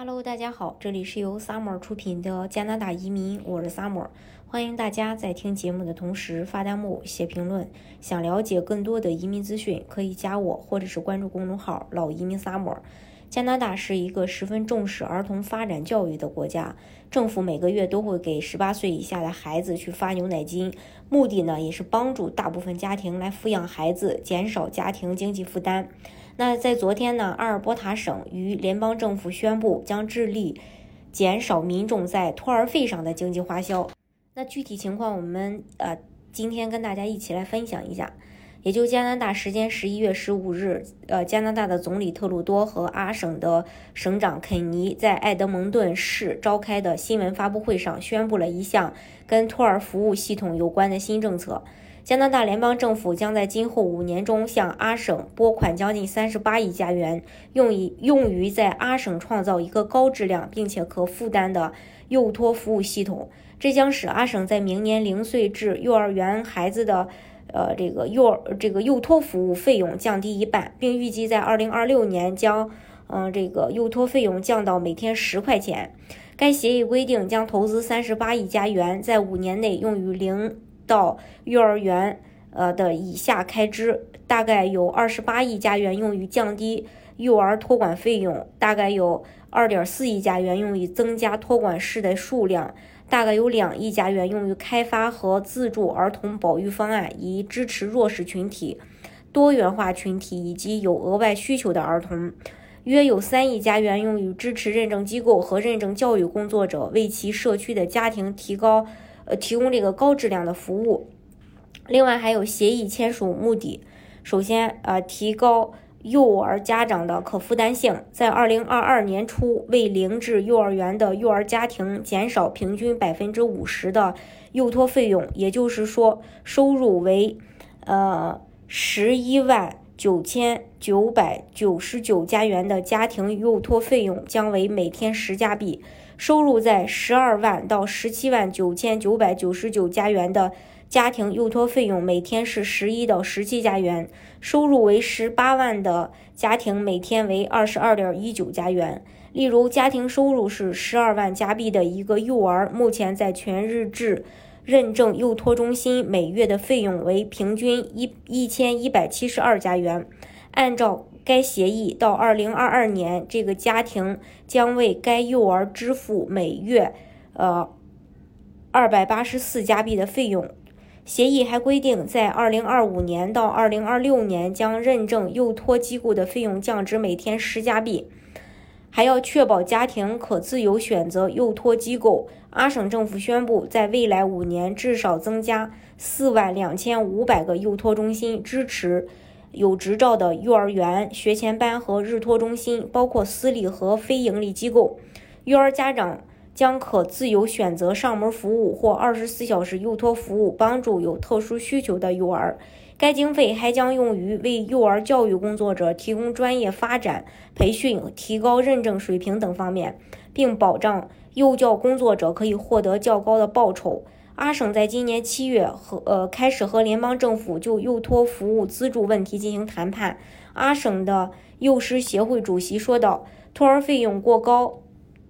Hello，大家好，这里是由 Summer 出品的加拿大移民，我是 Summer，欢迎大家在听节目的同时发弹幕、写评论。想了解更多的移民资讯，可以加我或者是关注公众号“老移民 Summer”。加拿大是一个十分重视儿童发展教育的国家，政府每个月都会给十八岁以下的孩子去发牛奶金，目的呢也是帮助大部分家庭来抚养孩子，减少家庭经济负担。那在昨天呢，阿尔伯塔省与联邦政府宣布将致力减少民众在托儿费上的经济花销。那具体情况，我们呃今天跟大家一起来分享一下。也就加拿大时间十一月十五日，呃，加拿大的总理特鲁多和阿省的省长肯尼在埃德蒙顿市召开的新闻发布会上宣布了一项跟托儿服务系统有关的新政策。加拿大联邦政府将在今后五年中向阿省拨款将近三十八亿加元，用以用于在阿省创造一个高质量并且可负担的幼托服务系统。这将使阿省在明年零岁至幼儿园孩子的，呃，这个幼儿这个幼托服务费用降低一半，并预计在二零二六年将，嗯，这个幼托费用降到每天十块钱。该协议规定将投资三十八亿加元，在五年内用于零。到幼儿园，呃的以下开支，大概有二十八亿加元用于降低幼儿托管费用，大概有二点四亿加元用于增加托管室的数量，大概有两亿加元用于开发和资助儿童保育方案，以支持弱势群体、多元化群体以及有额外需求的儿童。约有三亿加元用于支持认证机构和认证教育工作者为其社区的家庭提高。呃，提供这个高质量的服务。另外，还有协议签署目的，首先，呃，提高幼儿家长的可负担性，在二零二二年初为零至幼儿园的幼儿家庭减少平均百分之五十的幼托费用，也就是说，收入为呃十一万九千九百九十九加元的家庭幼托费用将为每天十加币。收入在十二万到十七万九千九百九十九加元的家庭幼托费用每天是十一到十七加元；收入为十八万的家庭每天为二十二点一九加元。例如，家庭收入是十二万加币的一个幼儿，目前在全日制认证幼托中心每月的费用为平均一一千一百七十二加元。按照该协议到二零二二年，这个家庭将为该幼儿支付每月，呃，二百八十四加币的费用。协议还规定，在二零二五年到二零二六年，将认证幼托机构的费用降至每天十加币，还要确保家庭可自由选择幼托机构。阿省政府宣布，在未来五年至少增加四万两千五百个幼托中心，支持。有执照的幼儿园、学前班和日托中心，包括私立和非营利机构，幼儿家长将可自由选择上门服务或二十四小时幼托服务，帮助有特殊需求的幼儿。该经费还将用于为幼儿教育工作者提供专业发展培训、提高认证水平等方面，并保障幼教工作者可以获得较高的报酬。阿省在今年七月和呃开始和联邦政府就幼托服务资助问题进行谈判。阿省的幼师协会主席说道：“托儿费用过高，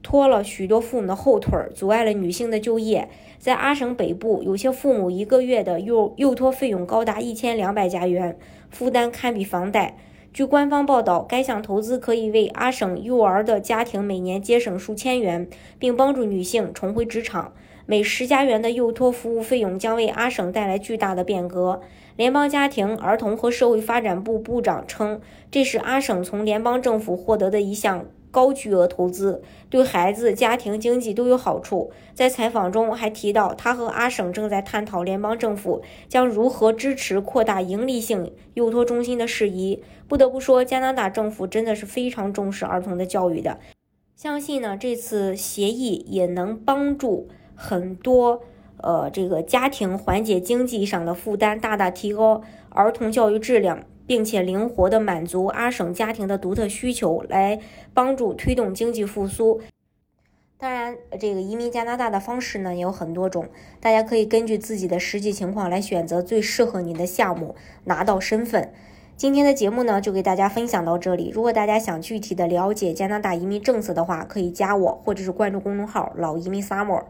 拖了许多父母的后腿，阻碍了女性的就业。在阿省北部，有些父母一个月的幼幼托费用高达一千两百加元，负担堪比房贷。据官方报道，该项投资可以为阿省幼儿的家庭每年节省数千元，并帮助女性重回职场。”每十加元的幼托服务费用将为阿省带来巨大的变革。联邦家庭、儿童和社会发展部部长称，这是阿省从联邦政府获得的一项高巨额投资，对孩子、家庭、经济都有好处。在采访中还提到，他和阿省正在探讨联邦政府将如何支持扩大盈利性幼托中心的事宜。不得不说，加拿大政府真的是非常重视儿童的教育的。相信呢，这次协议也能帮助。很多呃，这个家庭缓解经济上的负担，大大提高儿童教育质量，并且灵活地满足阿省家庭的独特需求，来帮助推动经济复苏。当然，这个移民加拿大的方式呢也有很多种，大家可以根据自己的实际情况来选择最适合你的项目，拿到身份。今天的节目呢，就给大家分享到这里。如果大家想具体的了解加拿大移民政策的话，可以加我或者是关注公众号“老移民 summer”。